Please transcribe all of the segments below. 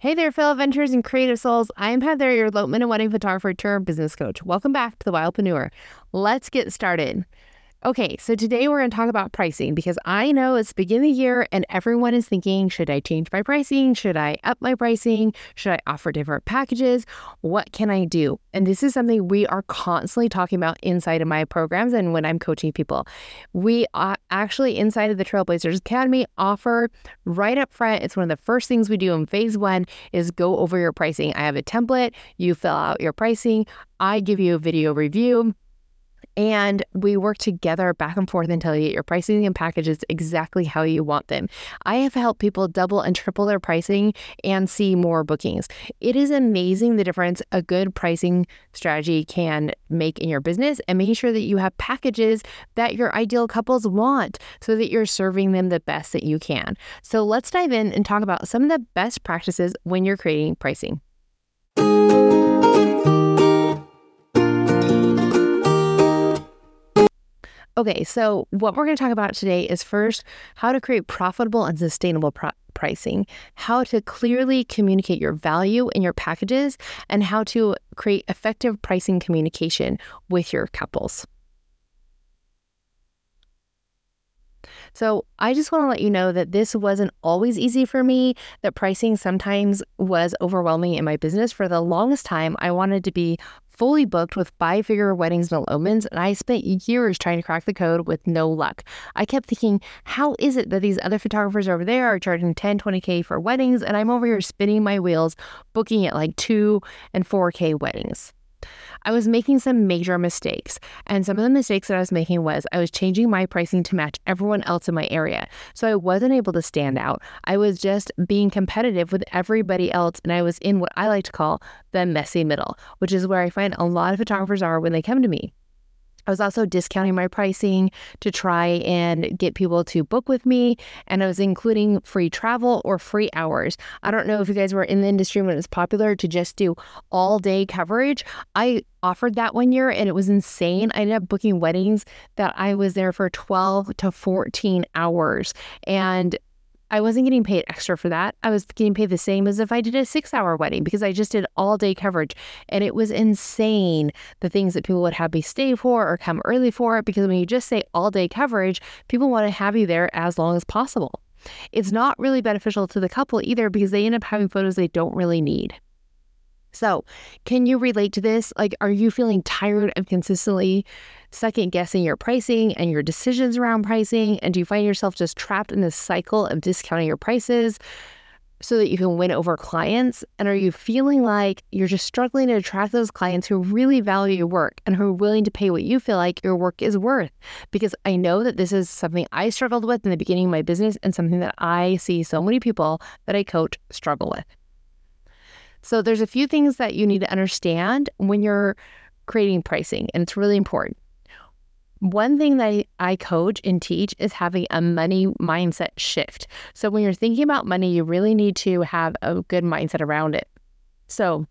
Hey there, fellow adventurers and creative souls. I am Heather, your elopement and wedding photographer turned business coach. Welcome back to the Wildpreneur. Let's get started. Okay, so today we're going to talk about pricing because I know it's the beginning of the year and everyone is thinking, should I change my pricing? Should I up my pricing? Should I offer different packages? What can I do? And this is something we are constantly talking about inside of my programs and when I'm coaching people. We actually, inside of the Trailblazers Academy, offer right up front. It's one of the first things we do in phase one is go over your pricing. I have a template. You fill out your pricing. I give you a video review and we work together back and forth until you get your pricing and packages exactly how you want them. I have helped people double and triple their pricing and see more bookings. It is amazing the difference a good pricing strategy can make in your business and making sure that you have packages that your ideal couples want so that you're serving them the best that you can. So let's dive in and talk about some of the best practices when you're creating pricing. Okay, so what we're going to talk about today is first how to create profitable and sustainable pro- pricing, how to clearly communicate your value in your packages, and how to create effective pricing communication with your couples. So, I just want to let you know that this wasn't always easy for me, that pricing sometimes was overwhelming in my business. For the longest time, I wanted to be fully booked with five figure weddings and elopements, and I spent years trying to crack the code with no luck. I kept thinking, how is it that these other photographers over there are charging 10, 20K for weddings, and I'm over here spinning my wheels, booking at like 2 and 4K weddings? I was making some major mistakes. And some of the mistakes that I was making was I was changing my pricing to match everyone else in my area. So I wasn't able to stand out. I was just being competitive with everybody else. And I was in what I like to call the messy middle, which is where I find a lot of photographers are when they come to me. I was also discounting my pricing to try and get people to book with me. And I was including free travel or free hours. I don't know if you guys were in the industry when it was popular to just do all day coverage. I offered that one year and it was insane. I ended up booking weddings that I was there for 12 to 14 hours. And I wasn't getting paid extra for that. I was getting paid the same as if I did a six hour wedding because I just did all day coverage. And it was insane the things that people would have me stay for or come early for. Because when you just say all day coverage, people want to have you there as long as possible. It's not really beneficial to the couple either because they end up having photos they don't really need. So, can you relate to this? Like, are you feeling tired of consistently second guessing your pricing and your decisions around pricing? And do you find yourself just trapped in this cycle of discounting your prices so that you can win over clients? And are you feeling like you're just struggling to attract those clients who really value your work and who are willing to pay what you feel like your work is worth? Because I know that this is something I struggled with in the beginning of my business and something that I see so many people that I coach struggle with. So there's a few things that you need to understand when you're creating pricing, and it's really important. One thing that I coach and teach is having a money mindset shift. So when you're thinking about money, you really need to have a good mindset around it. So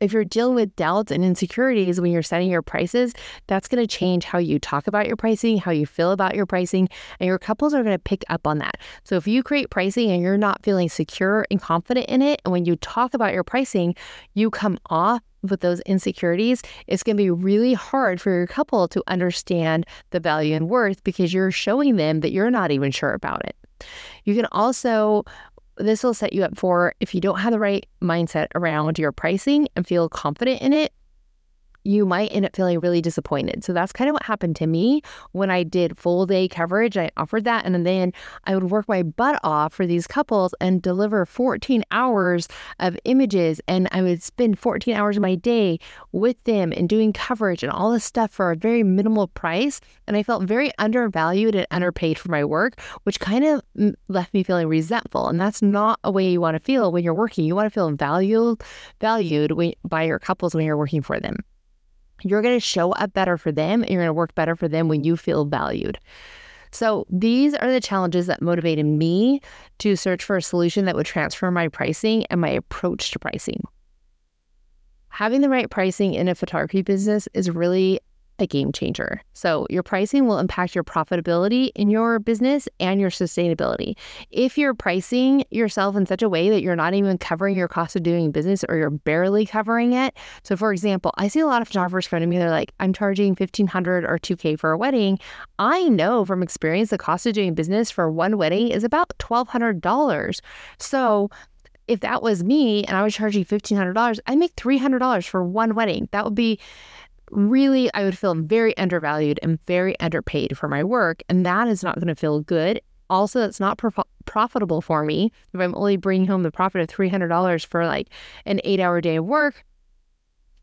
if you're dealing with doubts and insecurities when you're setting your prices, that's going to change how you talk about your pricing, how you feel about your pricing, and your couples are going to pick up on that. So if you create pricing and you're not feeling secure and confident in it, and when you talk about your pricing, you come off with those insecurities, it's going to be really hard for your couple to understand the value and worth because you're showing them that you're not even sure about it. You can also this will set you up for if you don't have the right mindset around your pricing and feel confident in it, you might end up feeling really disappointed. So that's kind of what happened to me when I did full day coverage. I offered that, and then I would work my butt off for these couples and deliver 14 hours of images. And I would spend 14 hours of my day with them and doing coverage and all this stuff for a very minimal price. And I felt very undervalued and underpaid for my work, which kind of mm, left me feeling resentful. And that's not a way you want to feel when you're working. You want to feel valued, valued by your couples when you're working for them you're going to show up better for them and you're going to work better for them when you feel valued. So, these are the challenges that motivated me to search for a solution that would transfer my pricing and my approach to pricing. Having the right pricing in a photography business is really a game changer. So, your pricing will impact your profitability in your business and your sustainability. If you're pricing yourself in such a way that you're not even covering your cost of doing business or you're barely covering it. So, for example, I see a lot of photographers come to me, they're like, I'm charging 1500 or 2K for a wedding. I know from experience the cost of doing business for one wedding is about $1,200. So, if that was me and I was charging $1,500, I make $300 for one wedding. That would be really, I would feel very undervalued and very underpaid for my work. And that is not going to feel good. Also, it's not prof- profitable for me if I'm only bringing home the profit of $300 for like an eight hour day of work.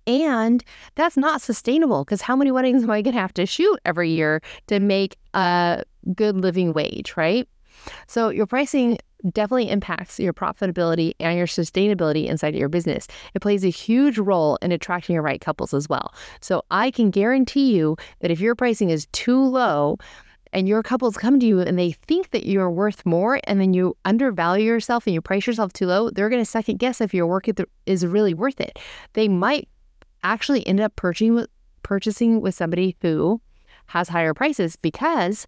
And that's not sustainable because how many weddings am I going to have to shoot every year to make a good living wage, right? So, your pricing definitely impacts your profitability and your sustainability inside of your business. It plays a huge role in attracting your right couples as well. So I can guarantee you that if your pricing is too low, and your couples come to you and they think that you're worth more and then you undervalue yourself and you price yourself too low, they're going to second guess if your work is really worth it. They might actually end up purchasing with, purchasing with somebody who has higher prices because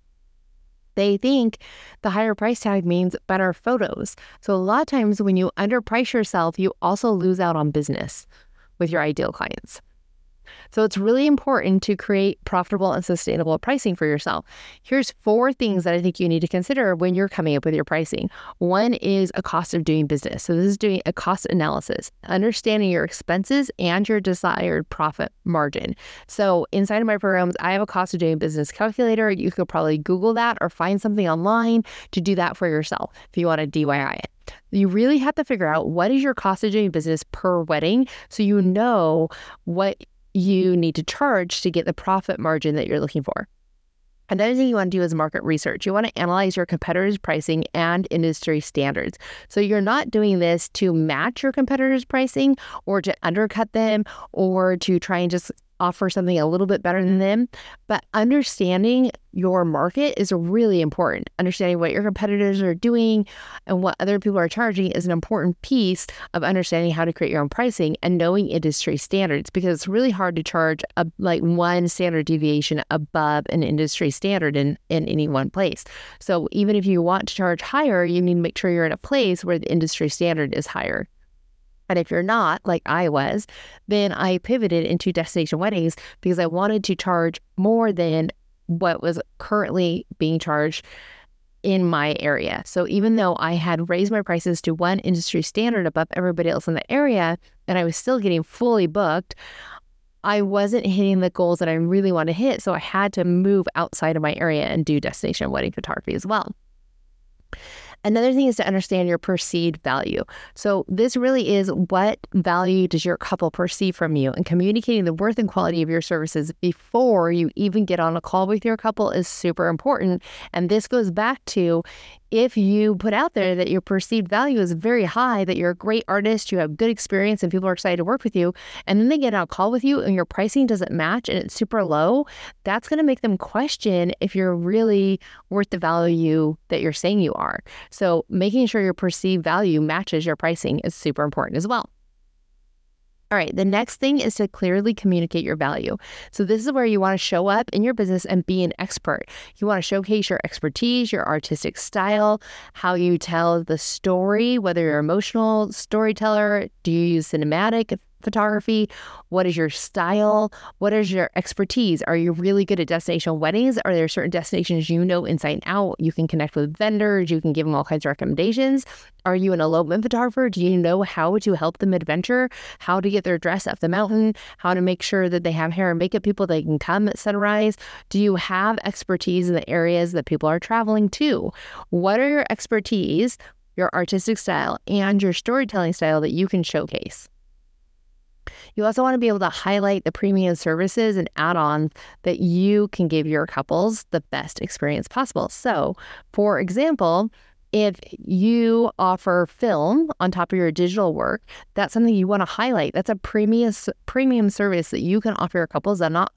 they think the higher price tag means better photos. So, a lot of times when you underprice yourself, you also lose out on business with your ideal clients. So it's really important to create profitable and sustainable pricing for yourself. Here's four things that I think you need to consider when you're coming up with your pricing. One is a cost of doing business. So this is doing a cost analysis, understanding your expenses and your desired profit margin. So inside of my programs, I have a cost of doing business calculator. You could probably Google that or find something online to do that for yourself if you want to DIY it. You really have to figure out what is your cost of doing business per wedding so you know what you need to charge to get the profit margin that you're looking for. Another thing you want to do is market research. You want to analyze your competitors' pricing and industry standards. So you're not doing this to match your competitors' pricing or to undercut them or to try and just offer something a little bit better than mm-hmm. them. But understanding your market is really important. Understanding what your competitors are doing and what other people are charging is an important piece of understanding how to create your own pricing and knowing industry standards because it's really hard to charge a, like one standard deviation above an industry standard in, in any one place. So even if you want to charge higher, you need to make sure you're in a place where the industry standard is higher. And if you're not, like I was, then I pivoted into destination weddings because I wanted to charge more than what was currently being charged in my area. So even though I had raised my prices to one industry standard above everybody else in the area, and I was still getting fully booked, I wasn't hitting the goals that I really want to hit. So I had to move outside of my area and do destination wedding photography as well. Another thing is to understand your perceived value. So, this really is what value does your couple perceive from you? And communicating the worth and quality of your services before you even get on a call with your couple is super important. And this goes back to if you put out there that your perceived value is very high, that you're a great artist, you have good experience, and people are excited to work with you, and then they get on a call with you and your pricing doesn't match and it's super low, that's going to make them question if you're really worth the value that you're saying you are. So, making sure your perceived value matches your pricing is super important as well. All right, the next thing is to clearly communicate your value. So, this is where you want to show up in your business and be an expert. You want to showcase your expertise, your artistic style, how you tell the story, whether you're an emotional storyteller, do you use cinematic photography? What is your style? What is your expertise? Are you really good at destination weddings? Are there certain destinations you know inside and out? You can connect with vendors, you can give them all kinds of recommendations. Are you an elopement photographer? Do you know how to help them adventure, how to get their dress up the mountain, how to make sure that they have hair and makeup people that can come at sunrise? Do you have expertise in the areas that people are traveling to? What are your expertise, your artistic style, and your storytelling style that you can showcase? You also want to be able to highlight the premium services and add ons that you can give your couples the best experience possible. So, for example, if you offer film on top of your digital work, that's something you want to highlight. That's a premium premium service that you can offer your couples that not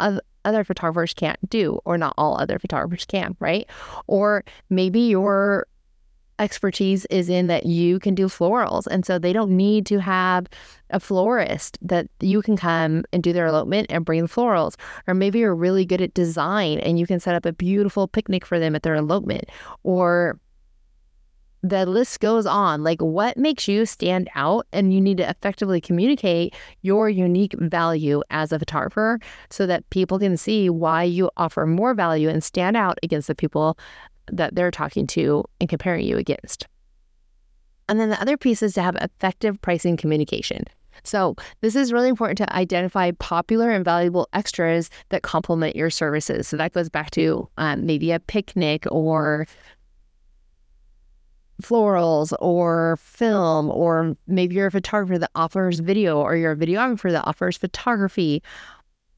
other photographers can't do, or not all other photographers can, right? Or maybe you're expertise is in that you can do florals. And so they don't need to have a florist that you can come and do their elopement and bring the florals. Or maybe you're really good at design and you can set up a beautiful picnic for them at their elopement. Or the list goes on. Like, what makes you stand out? And you need to effectively communicate your unique value as a photographer so that people can see why you offer more value and stand out against the people that they're talking to and comparing you against. And then the other piece is to have effective pricing communication. So, this is really important to identify popular and valuable extras that complement your services. So, that goes back to um, maybe a picnic or florals or film, or maybe you're a photographer that offers video, or you're a videographer that offers photography.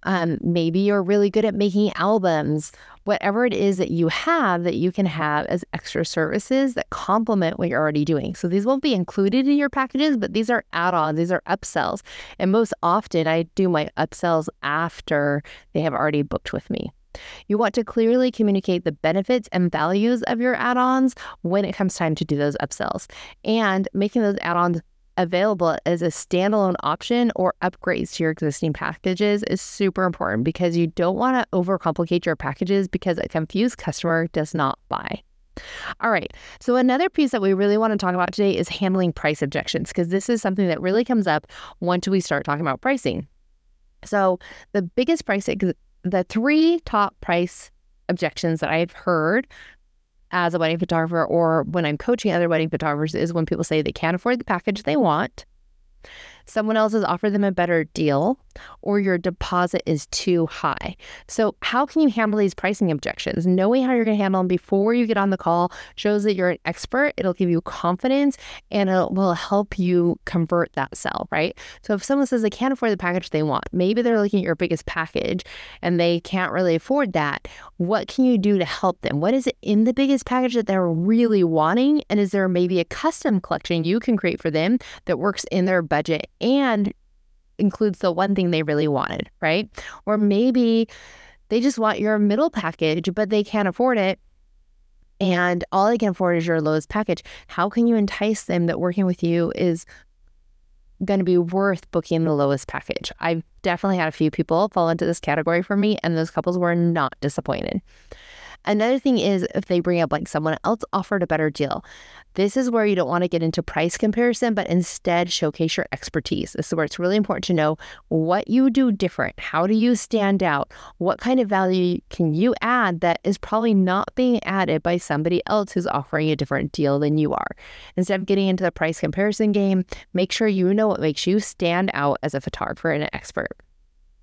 Um, maybe you're really good at making albums, whatever it is that you have that you can have as extra services that complement what you're already doing. So these won't be included in your packages, but these are add ons, these are upsells. And most often I do my upsells after they have already booked with me. You want to clearly communicate the benefits and values of your add ons when it comes time to do those upsells and making those add ons available as a standalone option or upgrades to your existing packages is super important because you don't want to overcomplicate your packages because a confused customer does not buy. All right. So, another piece that we really want to talk about today is handling price objections because this is something that really comes up once we start talking about pricing. So, the biggest price the three top price objections that I've heard as a wedding photographer or when I'm coaching other wedding photographers is when people say they can't afford the package they want someone else has offered them a better deal, or your deposit is too high. So, how can you handle these pricing objections? Knowing how you're going to handle them before you get on the call shows that you're an expert. It'll give you confidence and it will help you convert that sell, right? So, if someone says they can't afford the package they want, maybe they're looking at your biggest package and they can't really afford that. What can you do to help them? What is it in the biggest package that they're really wanting? And is there maybe a custom collection you can create for them that works in their budget and includes the one thing they really wanted, right? Or maybe they just want your middle package, but they can't afford it. And all they can afford is your lowest package. How can you entice them that working with you is going to be worth booking the lowest package? I've definitely had a few people fall into this category for me, and those couples were not disappointed. Another thing is if they bring up like someone else offered a better deal. This is where you don't want to get into price comparison, but instead showcase your expertise. This is where it's really important to know what you do different. How do you stand out? What kind of value can you add that is probably not being added by somebody else who's offering a different deal than you are? Instead of getting into the price comparison game, make sure you know what makes you stand out as a photographer and an expert.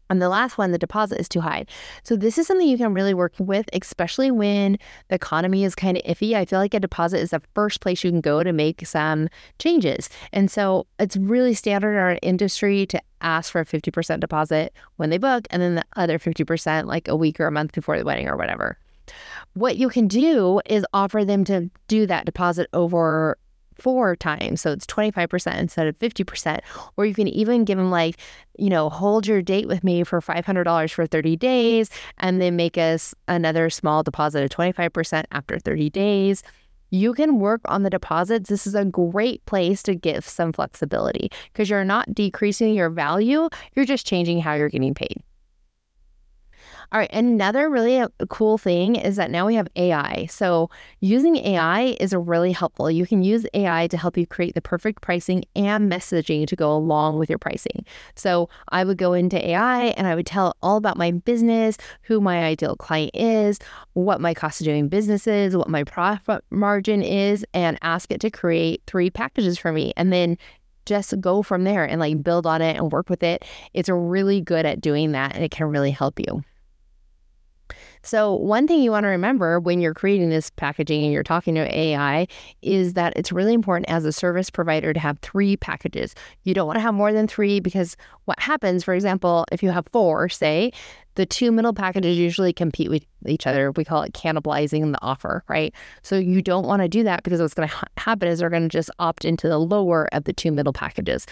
And the last one, the deposit is too high. So this is something you can really work with, especially when the economy is kind of iffy. I feel like a deposit is the first place you can go to make some changes. And so it's really standard in our industry to ask for a 50% deposit when they book and then the other 50% like a week or a month before the wedding or whatever. What you can do is offer them to do that deposit over four times. So it's 25% instead of 50%. Or you can even give them, like, you know, hold your date with me for $500 for 30 days and then make us another small deposit of 25% after 30 days. You can work on the deposits. This is a great place to give some flexibility because you're not decreasing your value, you're just changing how you're getting paid. All right. Another really uh, cool thing is that now we have AI. So using AI is really helpful. You can use AI to help you create the perfect pricing and messaging to go along with your pricing. So I would go into AI and I would tell all about my business, who my ideal client is, what my cost of doing business is, what my profit margin is, and ask it to create three packages for me. And then just go from there and like build on it and work with it. It's really good at doing that and it can really help you. So, one thing you want to remember when you're creating this packaging and you're talking to AI is that it's really important as a service provider to have three packages. You don't want to have more than three because what happens, for example, if you have four, say, the two middle packages usually compete with each other. We call it cannibalizing the offer, right? So you don't want to do that because what's going to ha- happen is they're going to just opt into the lower of the two middle packages.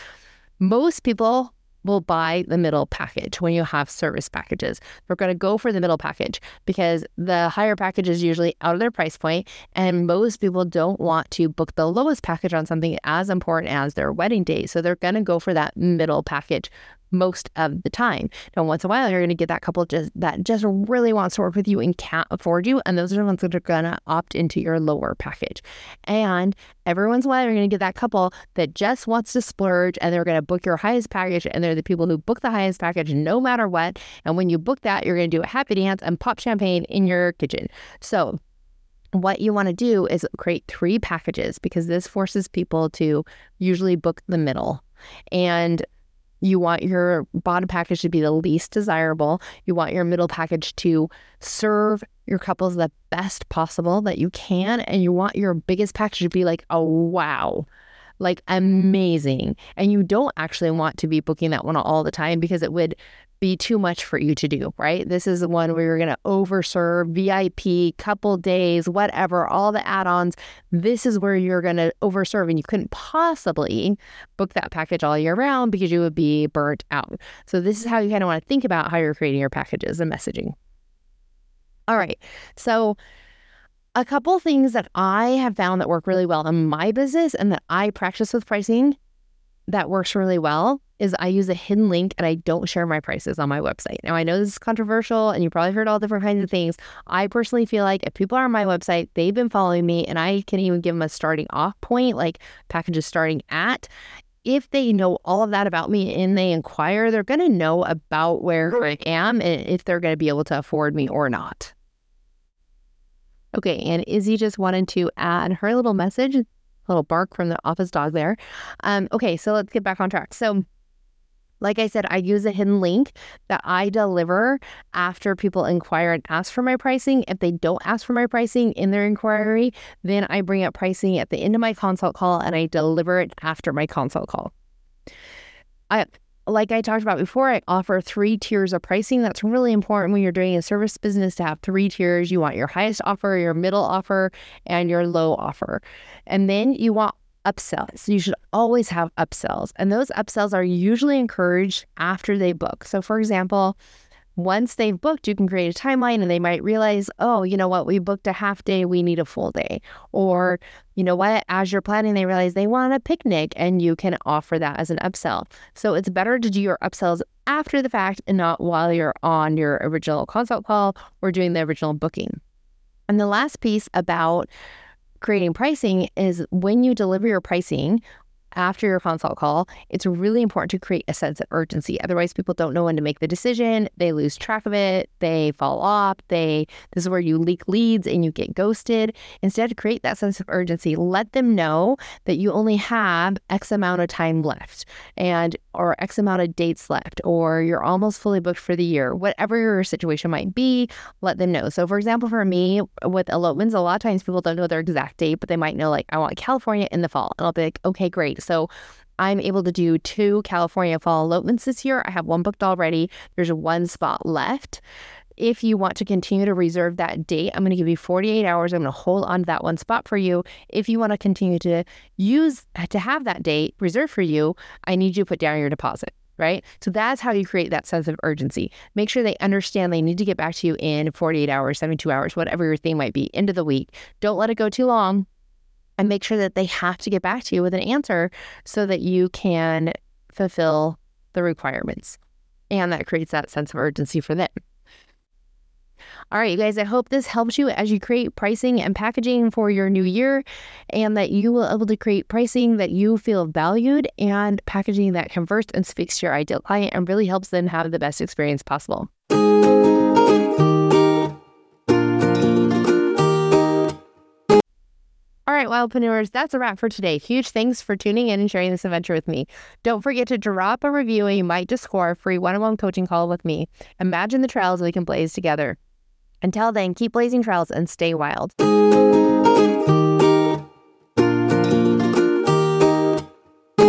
Most people will buy the middle package when you have service packages. They're going to go for the middle package because the higher package is usually out of their price point, and most people don't want to book the lowest package on something as important as their wedding day. So they're going to go for that middle package most of the time. Now, once in a while, you're going to get that couple just that just really wants to work with you and can't afford you, and those are the ones that are going to opt into your lower package. And every once in a while, you're going to get that couple that just wants to splurge, and they're going to book your highest package, and they're the people who book the highest package no matter what. And when you book that, you're going to do a happy dance and pop champagne in your kitchen. So what you want to do is create three packages because this forces people to usually book the middle. And you want your bottom package to be the least desirable. You want your middle package to serve your couples the best possible that you can. And you want your biggest package to be like, oh, wow, like mm-hmm. amazing. And you don't actually want to be booking that one all the time because it would be too much for you to do, right? This is the one where you're going to overserve VIP, couple days, whatever, all the add ons. This is where you're going to overserve, and you couldn't possibly book that package all year round because you would be burnt out. So, this is how you kind of want to think about how you're creating your packages and messaging. All right. So, a couple things that I have found that work really well in my business and that I practice with pricing that works really well is I use a hidden link and I don't share my prices on my website. Now, I know this is controversial and you probably heard all different kinds of things. I personally feel like if people are on my website, they've been following me and I can even give them a starting off point, like packages starting at. If they know all of that about me and they inquire, they're going to know about where I am and if they're going to be able to afford me or not. Okay, and Izzy just wanted to add her little message, a little bark from the office dog there. Um, okay, so let's get back on track. So, like I said, I use a hidden link that I deliver after people inquire and ask for my pricing. If they don't ask for my pricing in their inquiry, then I bring up pricing at the end of my consult call and I deliver it after my consult call. I like I talked about before, I offer three tiers of pricing. That's really important when you're doing a service business to have three tiers. You want your highest offer, your middle offer, and your low offer. And then you want upsells. You should always have upsells. And those upsells are usually encouraged after they book. So, for example, once they've booked, you can create a timeline and they might realize, oh, you know what, we booked a half day, we need a full day. Or, you know what, as you're planning, they realize they want a picnic and you can offer that as an upsell. So it's better to do your upsells after the fact and not while you're on your original consult call or doing the original booking. And the last piece about creating pricing is when you deliver your pricing after your consult call, it's really important to create a sense of urgency. Otherwise, people don't know when to make the decision. They lose track of it. They fall off. They this is where you leak leads and you get ghosted. Instead, create that sense of urgency. Let them know that you only have X amount of time left and or X amount of dates left, or you're almost fully booked for the year. Whatever your situation might be, let them know. So, for example, for me with elopements, a lot of times people don't know their exact date, but they might know like I want California in the fall, and I'll be like, okay, great. So I'm able to do two California fall elopements this year. I have one booked already. There's one spot left. If you want to continue to reserve that date, I'm going to give you 48 hours. I'm going to hold on to that one spot for you. If you want to continue to use to have that date reserved for you, I need you to put down your deposit right? So that's how you create that sense of urgency. Make sure they understand they need to get back to you in 48 hours, 72 hours, whatever your thing might be, end of the week. Don't let it go too long and make sure that they have to get back to you with an answer so that you can fulfill the requirements. And that creates that sense of urgency for them. All right, you guys, I hope this helps you as you create pricing and packaging for your new year and that you will able to create pricing that you feel valued and packaging that converts and speaks to your ideal client and really helps them have the best experience possible. Right, Wildpreneurs, that's a wrap for today. Huge thanks for tuning in and sharing this adventure with me. Don't forget to drop a review and you might just score a free one on one coaching call with me. Imagine the trails we can blaze together. Until then, keep blazing trails and stay wild.